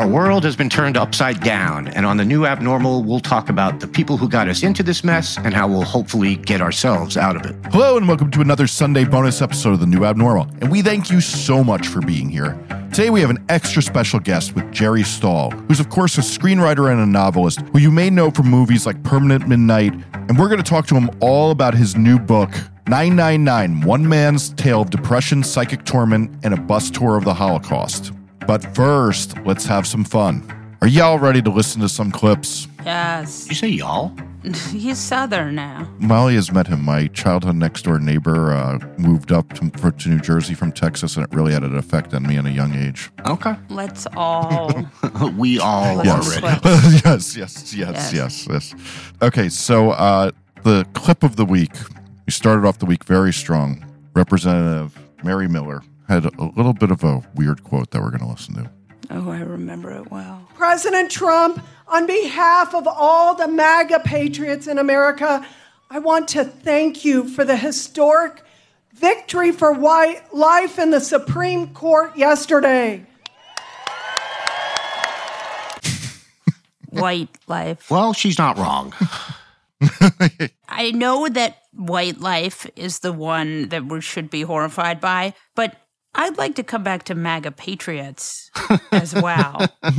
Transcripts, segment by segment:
Our world has been turned upside down, and on the new abnormal, we'll talk about the people who got us into this mess and how we'll hopefully get ourselves out of it. Hello, and welcome to another Sunday bonus episode of The New Abnormal. And we thank you so much for being here. Today, we have an extra special guest with Jerry Stahl, who's, of course, a screenwriter and a novelist who you may know from movies like Permanent Midnight. And we're going to talk to him all about his new book, Nein, Nein, Nein One Man's Tale of Depression, Psychic Torment, and a Bus Tour of the Holocaust. But first, let's have some fun. Are y'all ready to listen to some clips? Yes. You say y'all? He's Southern now. Molly has met him. My childhood next door neighbor uh, moved up to, for, to New Jersey from Texas, and it really had an effect on me at a young age. Okay. Let's all. we all Let's are ready. yes, yes, yes, Yes. yes, yes. Okay, so uh, the clip of the week. We started off the week very strong. Representative Mary Miller had a little bit of a weird quote that we're going to listen to. Oh, I remember it well. President Trump, on behalf of all the MAGA patriots in America, I want to thank you for the historic victory for white life in the Supreme Court yesterday. White life. Well, she's not wrong. I know that white life is the one that we should be horrified by, but I'd like to come back to MAGA patriots as well.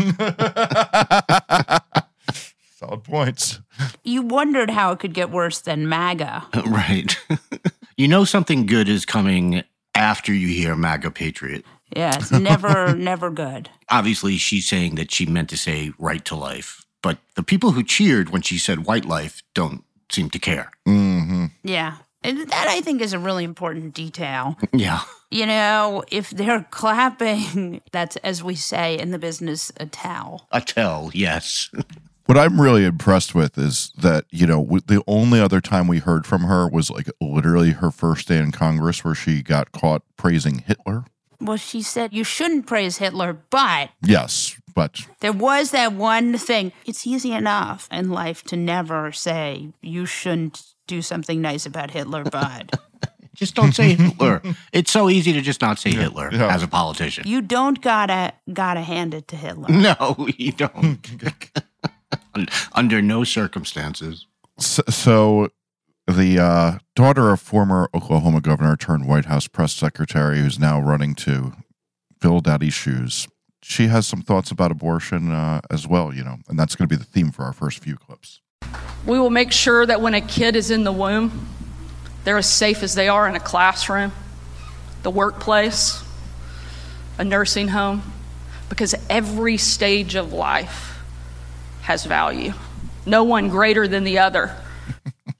Solid points. you wondered how it could get worse than MAGA. right. you know something good is coming after you hear MAGA Patriot. Yeah, it's never, never good. Obviously, she's saying that she meant to say right to life, but the people who cheered when she said white life don't seem to care. hmm Yeah. And that I think is a really important detail. Yeah. You know, if they're clapping, that's, as we say in the business, a towel. A tell, yes. What I'm really impressed with is that, you know, the only other time we heard from her was like literally her first day in Congress where she got caught praising Hitler. Well, she said you shouldn't praise Hitler, but Yes, but There was that one thing. It's easy enough in life to never say you shouldn't do something nice about Hitler, bud. Just don't say Hitler. It's so easy to just not say Hitler Yeah. as a politician. you don't gotta gotta hand it to Hitler. no, you don't. Under no circumstances. so, so the uh, daughter of former Oklahoma governor turned White House press secretary, who's now running to fill daddy's shoes, she has some thoughts about abortion uh, as well, you know, and that's going to be the theme for our first few clips. We will make sure that when a kid is in the womb, they're as safe as they are in a classroom, the workplace, a nursing home, because every stage of life has value. No one greater than the other.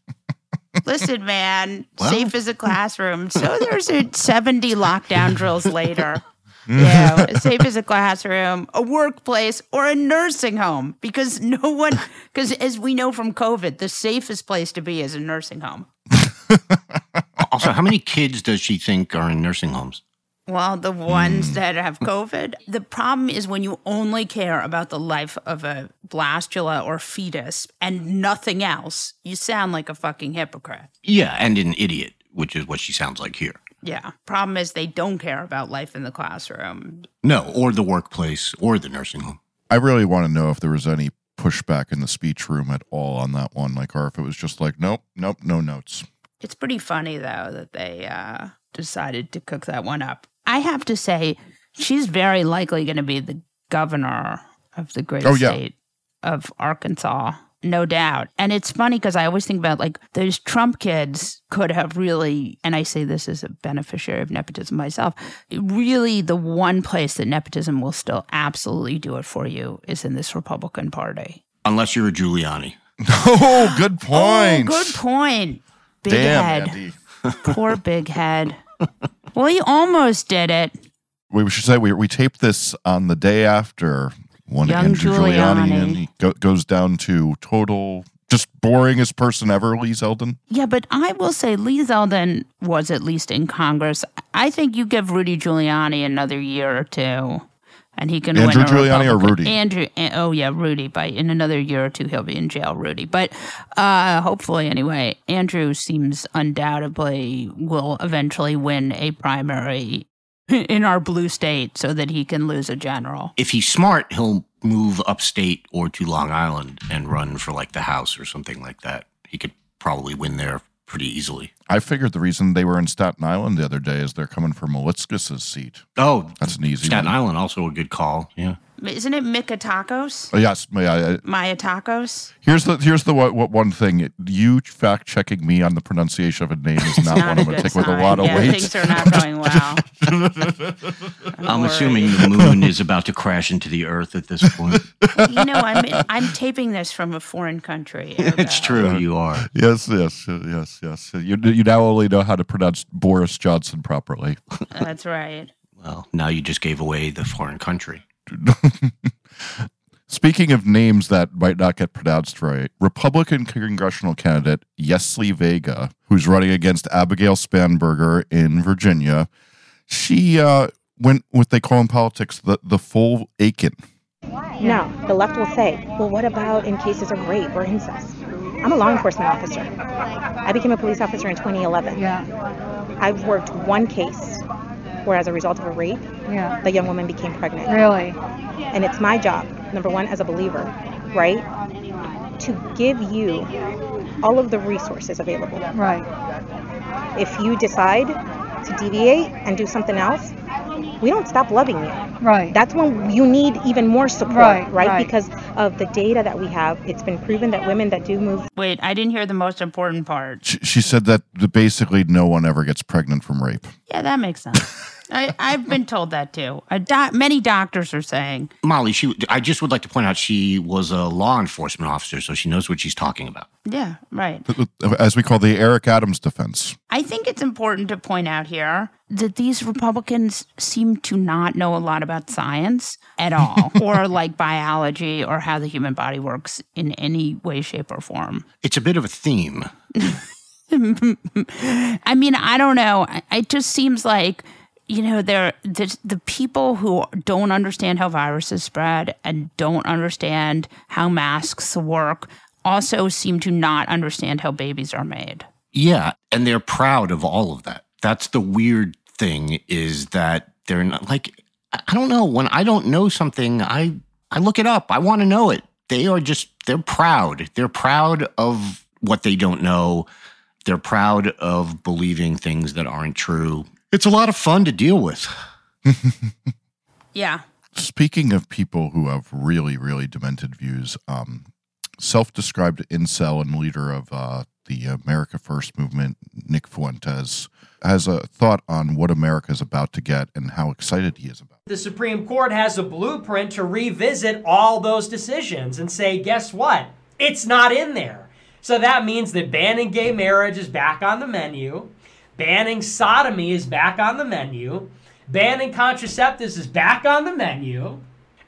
Listen, man, Well. safe as a classroom. So there's a 70 lockdown drills later. Yeah, as safe as a classroom, a workplace, or a nursing home. Because no one, because as we know from COVID, the safest place to be is a nursing home. Also, how many kids does she think are in nursing homes? Well, the ones hmm. that have COVID. The problem is when you only care about the life of a blastula or fetus and nothing else, you sound like a fucking hypocrite. Yeah, and an idiot, which is what she sounds like here. Yeah. Problem is they don't care about life in the classroom. No, or the workplace or the nursing home. I really want to know if there was any pushback in the speech room at all on that one, like, or if it was just like, nope, nope, no notes. It's pretty funny though that they uh, decided to cook that one up. I have to say, she's very likely going to be the governor of the great Oh, yeah. state of Arkansas. No doubt. And it's funny because I always think about like those Trump kids could have really, and I say this as a beneficiary of nepotism myself, really the one place that nepotism will still absolutely do it for you is in this Republican Party. Unless you're a Giuliani. Oh, good oh, point. Oh, good point. Big Damn, head. Andy. Poor big head. well, he almost did it. We should say we, we taped this on the day after one Young Andrew Giuliani, Giuliani. and he go, goes down to total just boringest person ever, Lee Zeldin. Yeah, but I will say Lee Zeldin was at least in Congress. I think you give Rudy Giuliani another year or two, and he can Andrew Giuliani or Rudy? Andrew. eh, Oh yeah, Rudy. By in another year or two, he'll be in jail. Rudy, but uh, hopefully anyway. Andrew seems undoubtedly will eventually win a primary in our blue state, so that he can lose a general. If he's smart, he'll move upstate or to Long Island and run for like the House or something like that. He could probably win there pretty easily. I figured the reason they were in Staten Island the other day is they're coming for Malitzkis' seat. Oh, That's an easy Staten one. Island also a good call. Yeah. Isn't it Mika Tacos? Oh, yes, yeah, uh, yeah. Maya Tacos? Here's the here's the what, what one thing. You fact checking me on the pronunciation of a name is not, Not one I'm going to good take with a sign. lot of yeah, weight. Things are not going well. I'm worried. assuming the moon is about to crash into the earth at this point. you know, I'm I'm taping this from a foreign country. it's true, you are. Yes, yes, yes, yes. You you now only know how to pronounce Boris Johnson properly. That's right. Well, now you just gave away the foreign country. Speaking of names that might not get pronounced right, Republican congressional candidate Yesli Vega, who's running against Abigail Spanberger in Virginia, she uh, went what they call in politics the, the full Akin. No, the left will say, well, what about in cases of rape or incest? I'm a law enforcement officer. I became a police officer in 2011. Yeah, I've worked one case where, as a result of a rape, yeah. the young woman became pregnant. Really? And it's my job, number one, as a believer, right, to give you all of the resources available. Right. If you decide to deviate and do something else, we don't stop loving you. Right. That's when you need even more support, Right, right? right. Because of the data that we have, it's been proven that women that do move Wait, I didn't hear the most important part. She, she said that basically no one ever gets pregnant from rape. Yeah, that makes sense. I, I've been told that too. A doc- many doctors are saying, Molly, she I just would like to point out she was a law enforcement officer, so she knows what she's talking about. yeah, right. Uh, as we call the Eric Adams defense. I think it's important to point out here that these Republicans seem to not know a lot about science at all, or like biology or how the human body works in any way, shape, or form. It's a bit of a theme. I mean, I don't know. It just seems like, you know, they're the, the people who don't understand how viruses spread and don't understand how masks work also seem to not understand how babies are made. Yeah, and they're proud of all of that. That's the weird thing is that they're not like I don't know, when I don't know something, I I look it up. I want to know it. They are just they're proud. They're proud of what they don't know. They're proud of believing things that aren't true. It's a lot of fun to deal with. Yeah. Speaking of people who have really, really demented views, um, self-described incel and leader of uh, the America First movement, Nick Fuentes, has a thought on what America is about to get and how excited he is about. it. The Supreme Court has a blueprint to revisit all those decisions and say, guess what? It's not in there. So that means that banning gay marriage is back on the menu, banning sodomy is back on the menu, banning contraceptives is back on the menu.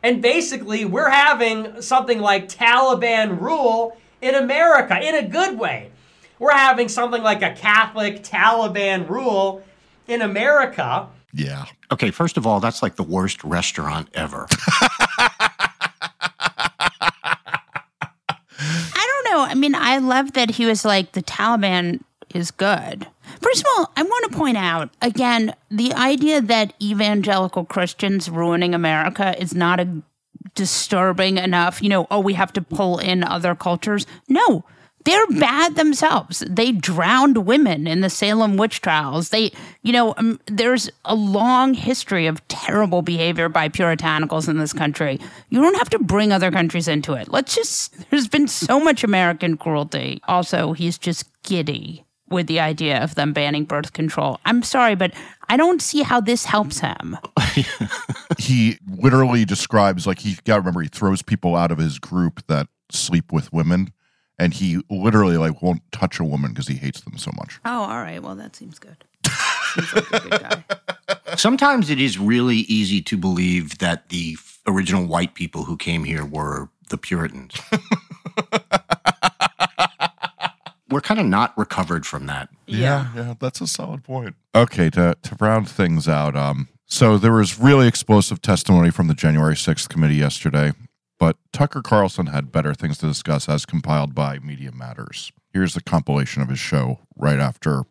And basically, we're having something like Taliban rule in America in a good way. We're having something like a Catholic Taliban rule in America. Yeah. Okay, first of all, that's like the worst restaurant ever. I don't know. I mean, I love that he was like, the Taliban is good. First of all, I want to point out again the idea that evangelical Christians ruining America is not a disturbing enough, you know, oh, we have to pull in other cultures. No, they're bad themselves. They drowned women in the Salem witch trials. They, you know, um, there's a long history of terrible behavior by puritanicals in this country. You don't have to bring other countries into it. Let's just, there's been so much American cruelty. Also, he's just giddy with the idea of them banning birth control. I'm sorry, but I don't see how this helps him. he literally describes like he got remember he throws people out of his group that sleep with women and he literally like won't touch a woman because he hates them so much. Oh, all right. Well, that seems good. Seems like a good guy. Sometimes it is really easy to believe that the original white people who came here were the Puritans. We're kind of not recovered from that. Yeah, yeah, that's a solid point. Okay, to to round things out, um, so there was really explosive testimony from the January sixth committee yesterday, but Tucker Carlson had better things to discuss as compiled by Media Matters. Here's the compilation of his show right after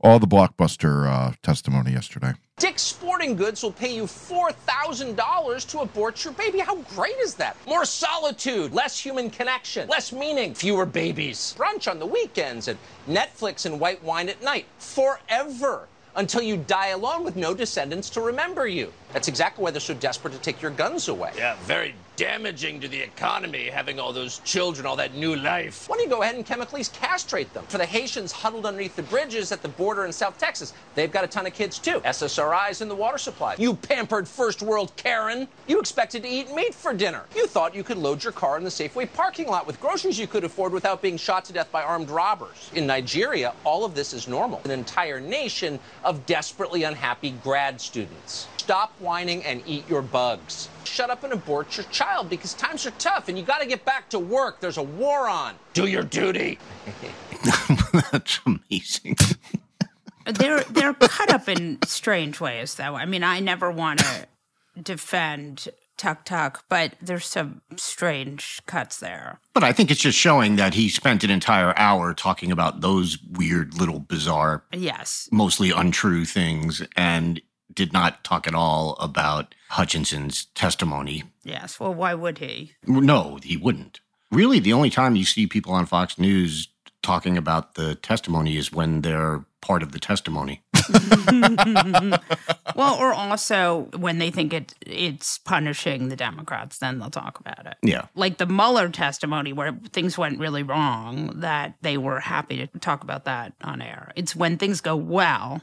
all the blockbuster uh, testimony yesterday. Dick's Sporting Goods will pay you $4,000 to abort your baby. How great is that? More solitude, less human connection, less meaning, fewer babies. Brunch on the weekends, and Netflix and white wine at night. Forever. Until you die alone with no descendants to remember you. That's exactly why they're so desperate to take your guns away. Yeah, very damaging to the economy having all those children, all that new life. Why don't you go ahead and chemically castrate them? For the Haitians huddled underneath the bridges at the border in South Texas, they've got a ton of kids too. SSRIs in the water supply. You pampered first world Karen. You expected to eat meat for dinner. You thought you could load your car in the Safeway parking lot with groceries you could afford without being shot to death by armed robbers. In Nigeria, all of this is normal. An entire nation of desperately unhappy grad students. Stop whining and eat your bugs. Shut up and abort your child because times are tough and you got to get back to work. There's a war on. Do your duty. That's amazing. they're they're cut up in strange ways, though. I mean, I never want to defend Tuk Tuk, but there's some strange cuts there. But I think it's just showing that he spent an entire hour talking about those weird little bizarre, Yes, mostly untrue things and did not talk at all about Hutchinson's testimony. yes. Well, why would he? No, he wouldn't. Really, the only time you see people on Fox News talking about the testimony is when they're part of the testimony. Well, or also when they think it it's punishing the Democrats, then they'll talk about it. Yeah. Like the Mueller testimony where things went really wrong, that they were happy to talk about that on air. It's when things go well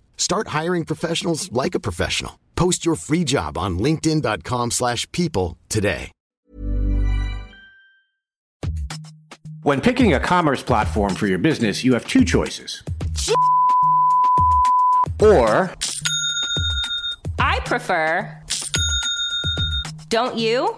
Start hiring professionals like a professional. Post your free job on linkedin.com/people slash people today. When picking a commerce platform for your business, you have two choices. Or I prefer. Don't you?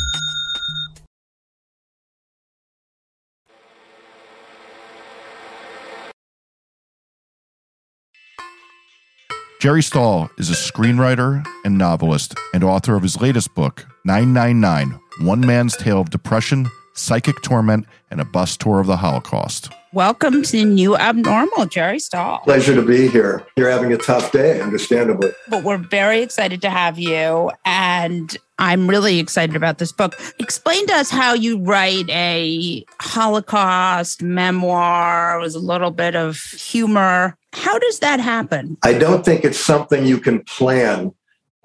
Jerry Stahl is a screenwriter and novelist and author of his latest book, Nein, Nein, Nein One Man's Tale of Depression, Psychic Torment, and a Bus Tour of the Holocaust. Welcome to New Abnormal, Jerry Stahl. Pleasure to be here. You're having a tough day, understandably. But we're very excited to have you. And I'm really excited about this book. Explain to us how you write a Holocaust memoir with a little bit of humor. How does that happen? I don't think it's something you can plan.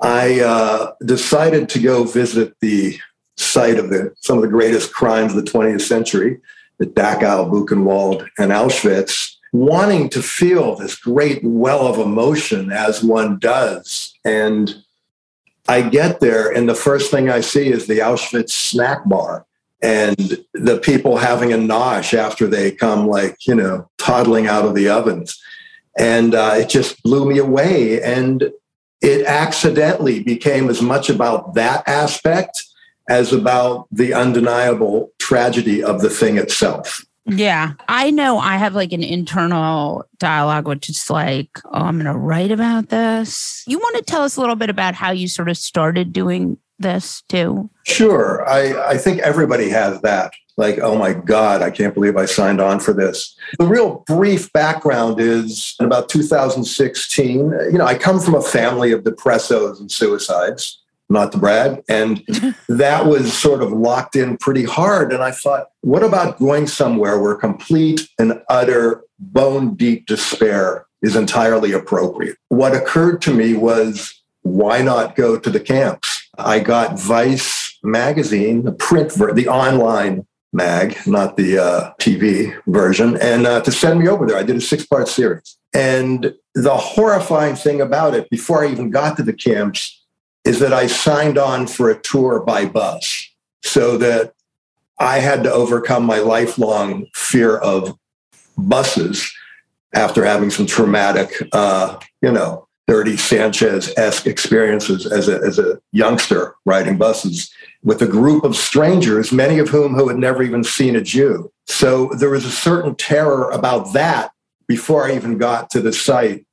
I uh, decided to go visit the site of the, some of the greatest crimes of the 20th century the Dachau, Buchenwald, and Auschwitz, wanting to feel this great well of emotion as one does. And I get there, and the first thing I see is the Auschwitz snack bar and the people having a nosh after they come, like, you know, toddling out of the ovens. And uh, it just blew me away. And it accidentally became as much about that aspect as about the undeniable tragedy of the thing itself. Yeah. I know I have like an internal dialogue, which is like, oh, I'm going to write about this. You want to tell us a little bit about how you sort of started doing this too? Sure. I, I think everybody has that. Like, oh my God, I can't believe I signed on for this. The real brief background is in about 2016, you know, I come from a family of depressos and suicides not to brag. And that was sort of locked in pretty hard. And I thought, what about going somewhere where complete and utter bone deep despair is entirely appropriate? What occurred to me was, why not go to the camps? I got Vice magazine, the print, ver- the online mag, not the uh, TV version, and uh, to send me over there. I did a six part series. And the horrifying thing about it, before I even got to the camps, is that I signed on for a tour by bus so that I had to overcome my lifelong fear of buses after having some traumatic, uh, you know, Dirty Sanchez esque experiences as a, as a youngster riding buses with a group of strangers, many of whom who had never even seen a Jew. So there was a certain terror about that before I even got to the site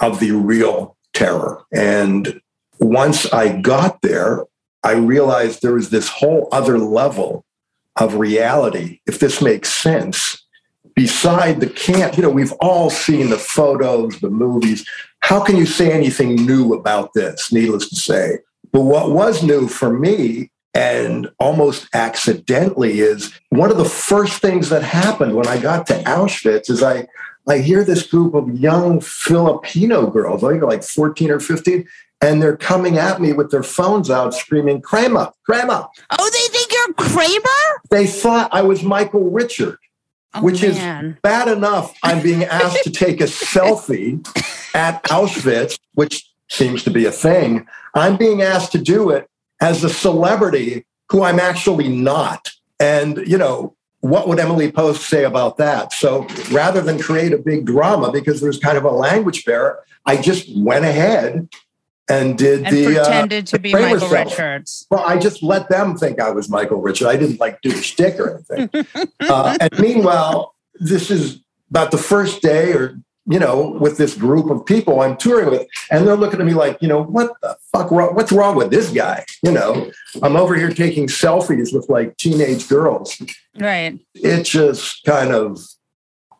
of the real terror. And once I got there, I realized there was this whole other level of reality, if this makes sense, beside the camp. You know, we've all seen the photos, the movies. How can you say anything new about this, needless to say? But what was new for me and almost accidentally is one of the first things that happened when I got to Auschwitz is I I hear this group of young Filipino girls, I think like 14 or 15, and they're coming at me with their phones out screaming, Kramer, Kramer. Oh, they think you're Kramer? They thought I was Michael Richard, Oh, which man. is bad enough. I'm being asked to take a selfie at Auschwitz, which seems to be a thing. I'm being asked to do it as a celebrity who I'm actually not. And, you know, what would Emily Post say about that? So rather than create a big drama because there's kind of a language barrier, I just went ahead and did And the pretended uh, to be Michael. Richards. Well, I just let them think I was Michael Richard. I didn't like do a shtick or anything. uh, and meanwhile, this is about the first day or you know, with this group of people I'm touring with, and they're looking at me like, you know, what the fuck? What's wrong with this guy? You know, I'm over here taking selfies with like teenage girls. Right. It just kind of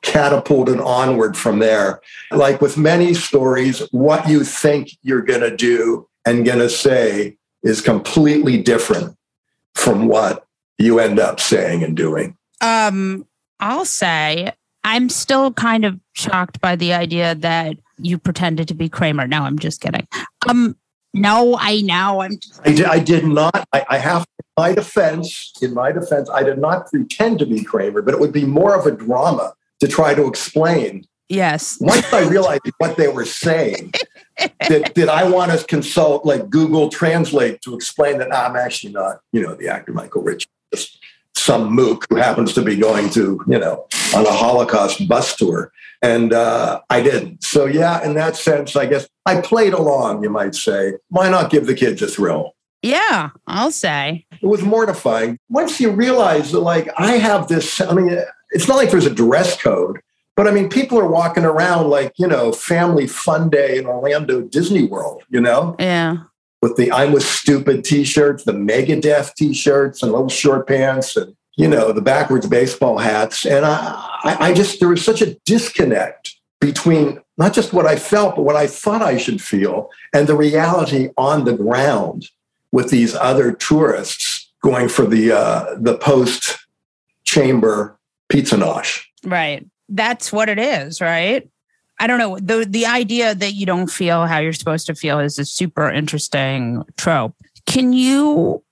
catapulted onward from there. Like with many stories, what you think you're going to do and going to say is completely different from what you end up saying and doing. Um, I'll say I'm still kind of shocked by the idea that you pretended to be Kramer. No, I'm just kidding. Um, no, I know. I'm. Just- I, did, I did not. I, I have in my defense. In my defense, I did not pretend to be Kramer, but it would be more of a drama to try to explain. Yes. Once I realized what they were saying, did, did I want to consult like Google Translate to explain that I'm actually not, you know, the actor Michael Rich, just some mook who happens to be going to, you know, on a Holocaust bus tour. And uh, I didn't. So, yeah, in that sense, I guess I played along, you might say. Why not give the kids a thrill? Yeah, I'll say. It was mortifying. Once you realize that, like, I have this, I mean, it's not like there's a dress code, but I mean, people are walking around like, you know, family fun day in Orlando Disney World, you know? Yeah. With the I'm with stupid t shirts, the Megadeth t shirts, and little short pants, and, you know, the backwards baseball hats. And I, I, I just, there was such a disconnect between not just what I felt, but what I thought I should feel and the reality on the ground with these other tourists going for the, uh, the post chamber pizza nosh. Right. That's what it is, right? I don't know. The the idea that you don't feel how you're supposed to feel is a super interesting trope. Can you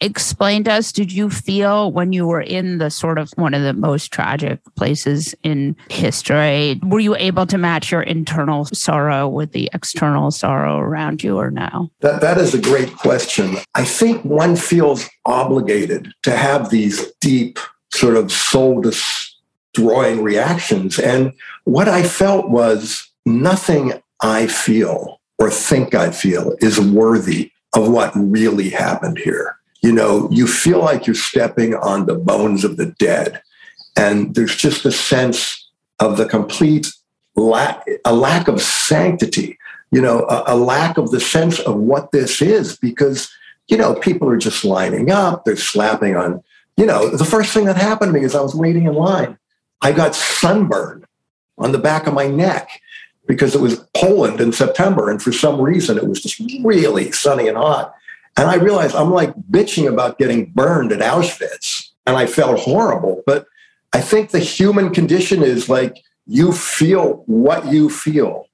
explain to us did you feel when you were in the sort of one of the most tragic places in history were you able to match your internal sorrow with the external sorrow around you or no that that is a great question i think one feels obligated to have these deep sort of soul destroying reactions. And what I felt was nothing I feel or think I feel is worthy of what really happened here. You know, you feel like you're stepping on the bones of the dead. And there's just a sense of the complete lack, a lack of sanctity, you know, a, a lack of the sense of what this is because, you know, people are just lining up, they're slapping on you know, the first thing that happened to me is I was waiting in line. I got sunburned on the back of my neck because it was Poland in September. And for some reason, it was just really sunny and hot. And I realized I'm like bitching about getting burned at Auschwitz. And I felt horrible. But I think the human condition is like you feel what you feel.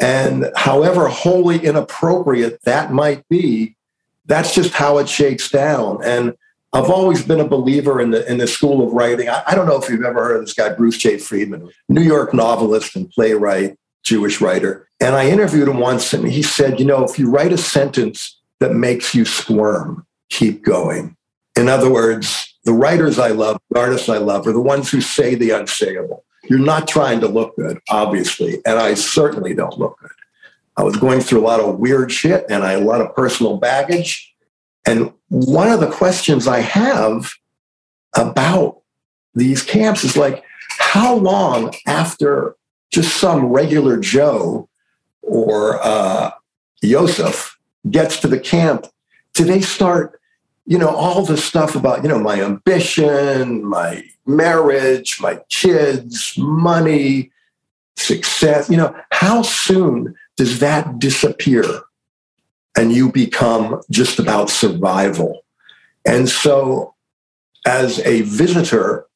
And however wholly inappropriate that might be, that's just how it shakes down. And I've always been a believer in the in the school of writing. I, I, don't know if you've ever heard of this guy, Bruce J. Friedman, New York novelist and playwright, Jewish writer. And I interviewed him once, and he said, "You know, if you write a sentence that makes you squirm, keep going." In other words, the writers I love, the artists I love, are the ones who say the unsayable. You're not trying to look good, obviously, and I certainly don't look good. I was going through a lot of weird shit, and I had a lot of personal baggage and one of the questions I have about these camps is like, how long after just some regular Joe or uh, Yosef gets to the camp do they start, you know, all the stuff about, you know, my ambition, my marriage, my kids, money, success, you know, how soon does that disappear and you become just about survival. And so, as a visitor,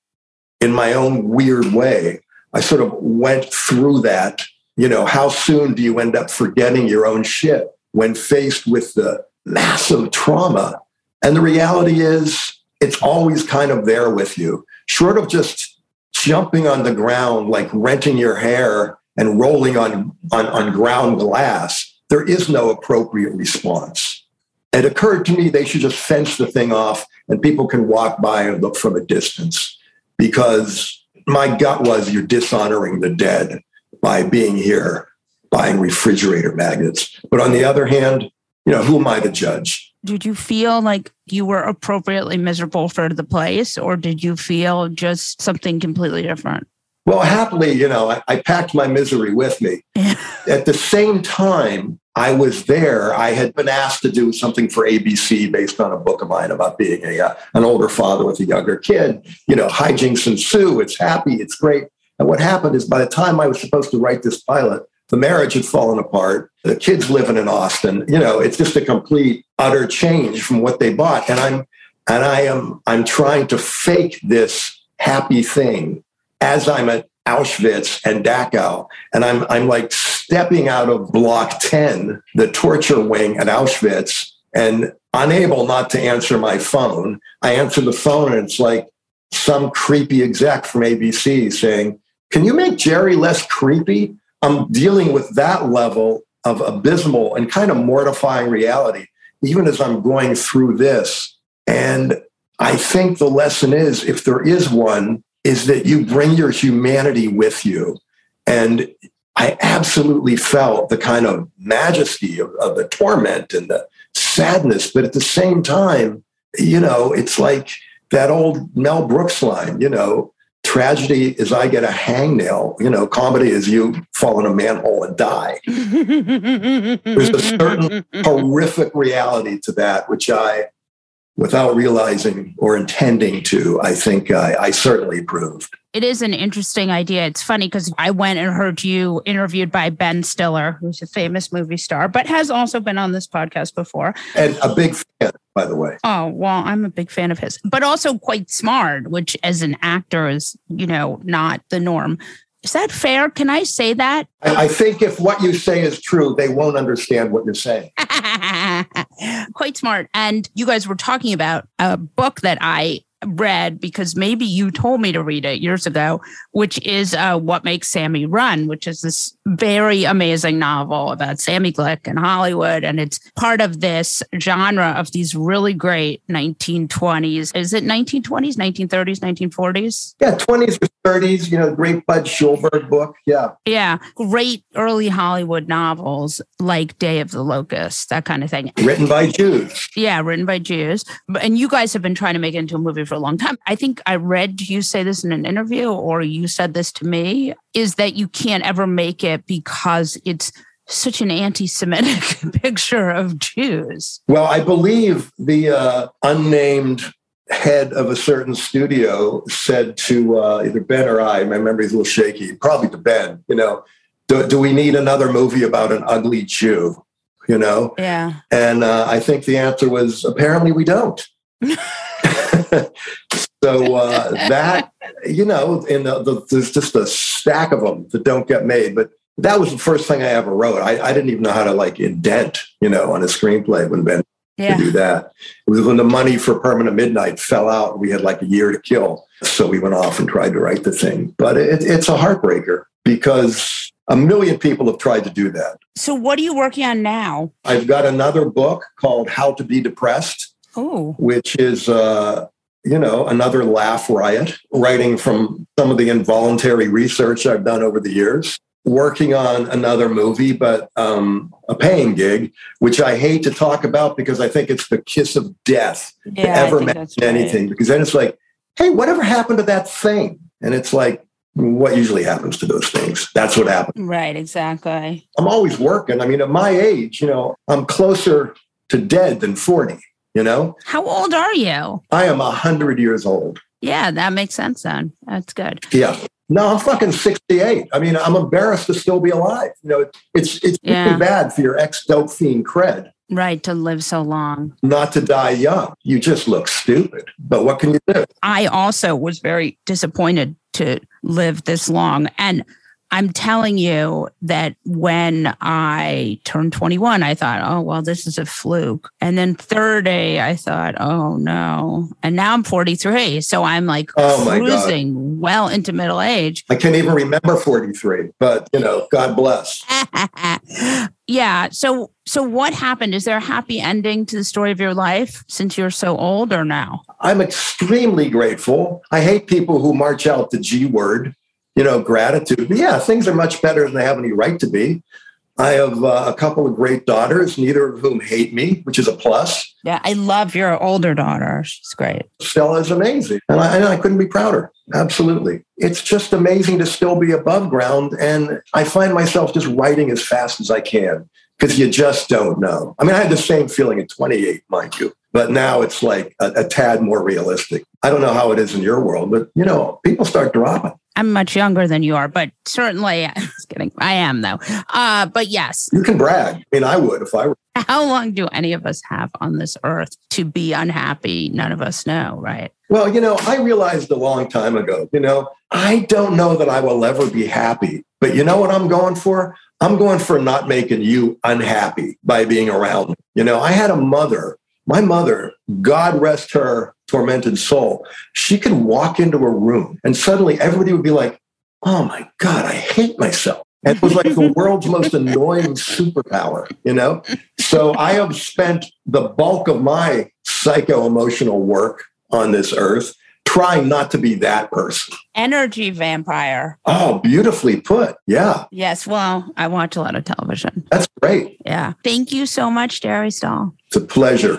in my own weird way, I sort of went through that. You know, how soon do you end up forgetting your own shit when faced with the massive trauma? And the reality is, it's always kind of there with you, short of just jumping on the ground, like renting your hair and rolling on, on, on ground glass there is no appropriate response. It occurred to me they should just fence the thing off and people can walk by and look from a distance because my gut was you're dishonoring the dead by being here buying refrigerator magnets. But on the other hand, you know, who am I to judge? Did you feel like you were appropriately miserable for the place or did you feel just something completely different? Well, happily, you know, I, I packed my misery with me. At the same time, I was there. I had been asked to do something for ABC based on a book of mine about being a uh, an older father with a younger kid. You know, hijinks ensue. It's happy. It's great. And what happened is, by the time I was supposed to write this pilot, the marriage had fallen apart. The kids living in Austin. You know, it's just a complete, utter change from what they bought. And I'm and I am I'm trying to fake this happy thing as I'm at Auschwitz and Dachau, and I'm I'm like stepping out of Block 10, the torture wing at Auschwitz, and unable not to answer my phone. I answer the phone, and it's like some creepy exec from ABC saying, "Can you make Jerry less creepy?" I'm dealing with that level of abysmal and kind of mortifying reality, even as I'm going through this. And I think the lesson is, if there is one, is that you bring your humanity with you. And I absolutely felt the kind of majesty of, of, the torment and the sadness. But at the same time, you know, it's like that old Mel Brooks line, you know, tragedy is I get a hangnail, you know, comedy is you fall in a manhole and die. There's a certain horrific reality to that, which I without realizing or intending to, I think I, I certainly proved. It is an interesting idea. It's funny because I went and heard you interviewed by Ben Stiller, who's a famous movie star, but has also been on this podcast before. And a big fan, by the way. Oh, well, I'm a big fan of his, but also quite smart, which as an actor is, you know, not the norm. Is that fair? Can I say that? I, I think if what you say is true, they won't understand what you're saying. Quite smart. And you guys were talking about a book that I read because maybe you told me to read it years ago, which is uh, What Makes Sammy Run, which is this very amazing novel about Sammy Glick and Hollywood. And it's part of this genre of these really great 1920s. Is it 1920s, 1930s, 1940s? Yeah, 20s or 30s, you know, great Budd Schulberg book. Yeah. Yeah. Great early Hollywood novels like Day of the Locust, that kind of thing. Written by Jews. Yeah, written by Jews. And you guys have been trying to make it into a movie for a long time. I think I read you say this in an interview or you said this to me is that you can't ever make it because it's such an anti-Semitic picture of Jews. Well, I believe the uh, unnamed head of a certain studio said to uh, either Ben or I, my memory's a little shaky, probably to Ben, you know, do, do we need another movie about an ugly Jew? You know? Yeah. And uh, I think the answer was apparently we don't. so uh, that you know, and the, the, there's just a stack of them that don't get made. But that was the first thing I ever wrote. I, I didn't even know how to like indent, you know, on a screenplay when Ben yeah. to do that. It was when the money for Permanent Midnight fell out. We had like a year to kill, so we went off and tried to write the thing. But it, it's a heartbreaker because a million people have tried to do that. So, what are you working on now? I've got another book called How to Be Depressed Oh. which is uh, you know another laugh riot writing from some of the involuntary research i've done over the years working on another movie but um, a paying gig which i hate to talk about because i think it's the kiss of death to Yeah, I ever mention that's right. anything because then it's like hey whatever happened to that thing and it's like what usually happens to those things that's what happened Right, exactly. i'm always working i mean at my age you know i'm closer to dead than 40 you know How old are you? I am 100 years old. Yeah, that makes sense then. That's good. Yeah. No, I'm fucking 68. I mean, I'm embarrassed to still be alive. You know, it's it's Yeah. really bad for your ex dope fiend cred Right, to live so long. not to die young. You just look stupid. But what can you do? I also was very disappointed to live this long. And I'm telling you that when I turned 21, I thought, oh, well, this is a fluke. And then 30, I thought, oh, no. And now I'm 43. So I'm like Oh, God. cruising well into middle age. I can't even remember 43, but you know, God bless. yeah. So, so what happened? Is there a happy ending to the story of your life since you're so old or now? I'm extremely grateful. I hate people who march out the G word, you know, gratitude. But yeah, things are much better than they have any right to be. I have uh, a couple of great daughters, neither of whom hate me, which is a plus. Yeah, I love your older daughter. She's great. Stella is amazing. And I, and I couldn't be prouder. Absolutely. It's just amazing to still be above ground. And I find myself just writing as fast as I can because you just don't know. I mean, I had the same feeling at 28, mind you, but now it's like a, a tad more realistic. I don't know how it is in your world, but you know, people start dropping. I'm much younger than you are, but certainly, just kidding. I am though. Uh, but yes. You can brag. I mean, I would if I were. How long do any of us have on this earth to be unhappy? None of us know, right? Well, you know, I realized a long time ago, you know, I don't know that I will ever be happy, but you know what I'm going for? I'm going for not making you unhappy by being around. You know, I had a mother, my mother, God rest her tormented soul. She could walk into a room and suddenly everybody would be like, oh my God, I hate myself. And it was like the world's most annoying superpower, you know? So I have spent the bulk of my psycho emotional work on this earth trying not to be that person. Energy vampire. Oh, beautifully put. Yeah. Yes. Well, I watch a lot of television. That's great. Yeah. Thank you so much, Jerry Stahl. It's a pleasure.